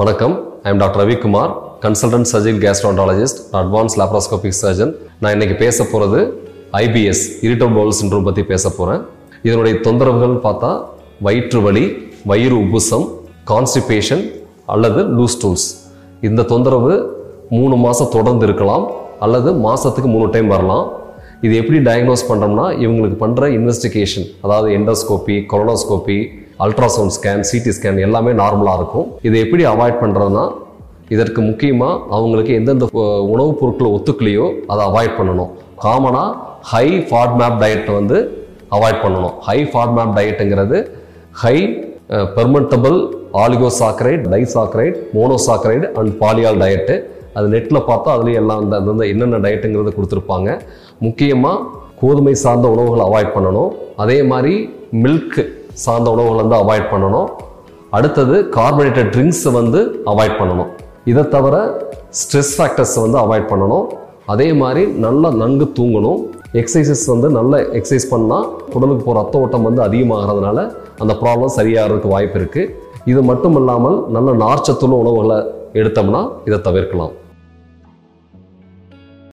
வணக்கம். I am doctor Ravikumar consultant surgical gastroenterologist advance laparoscopic surgeon நான் இன்னைக்கு பேச போகிறது ஐபிஎஸ் இரிட்டபிள் பவுல் சின்ரோம் பற்றி பேச போகிறேன் இதனுடைய தொந்தரவுகள்னு பார்த்தா வயிற்று வலி வயிறு உபுசம் கான்ஸ்டிபேஷன் அல்லது லூஸ் டூல்ஸ் இந்த தொந்தரவு மூணு மாதம் தொடர்ந்து இருக்கலாம் அல்லது மாதத்துக்கு மூணு டைம் வரலாம். இது எப்படி டயக்னோஸ் பண்ணுறோம்னா இவங்களுக்கு பண்ணுற இன்வெஸ்டிகேஷன் அதாவது endoscopy colonoscopy ultrasound scan CT scan எல்லாமே நார்மலாக இருக்கும். இதை எப்படி அவாய்ட் பண்ணுறதுனா இதற்கு முக்கியமாக அவங்களுக்கு எந்தெந்த உணவுப் பொருட்களை ஒத்துக்கலையோ அதை அவாய்ட் பண்ணணும். காமனாக ஹை ஃபாட்மேப் டயட்டை வந்து அவாய்ட் பண்ணணும். High FODMAP டயட்டுங்கிறது high fermentable oligosaccharide disaccharide monosaccharide and polyol diet அது நெட்டில் பார்த்தா அதுலேயும் எல்லாம் அந்த அந்த என்னென்ன டயட்டுங்கிறத கொடுத்துருப்பாங்க. முக்கியமாக கோதுமை சார்ந்த உணவுகளை அவாய்ட் பண்ணணும். அதே மாதிரி மில்க் சார்ந்த உணவுகளை வந்து அவாய்ட் பண்ணணும். அடுத்தது கார்பனேட்டட் ட்ரிங்க்ஸை வந்து அவாய்ட் பண்ணணும். இதை தவிர ஸ்ட்ரெஸ் ஃபேக்டர்ஸை வந்து அவாய்ட் பண்ணணும். அதே மாதிரி நல்லா நன்கு தூங்கணும். எக்ஸசைசஸ் வந்து நல்ல எக்ஸசைஸ் பண்ணால் உடலுக்கு போகிற ரத்த ஓட்டம் வந்து அதிகமாகிறதுனால அந்த ப்ராப்ளம் சரியாகிறதுக்கு வாய்ப்பு இருக்குது இது மட்டும் இல்லாமல் நல்ல நார்ச்சத்துள்ள உணவுகளை எடுத்தோம்னா இதை தவிர்க்கலாம்.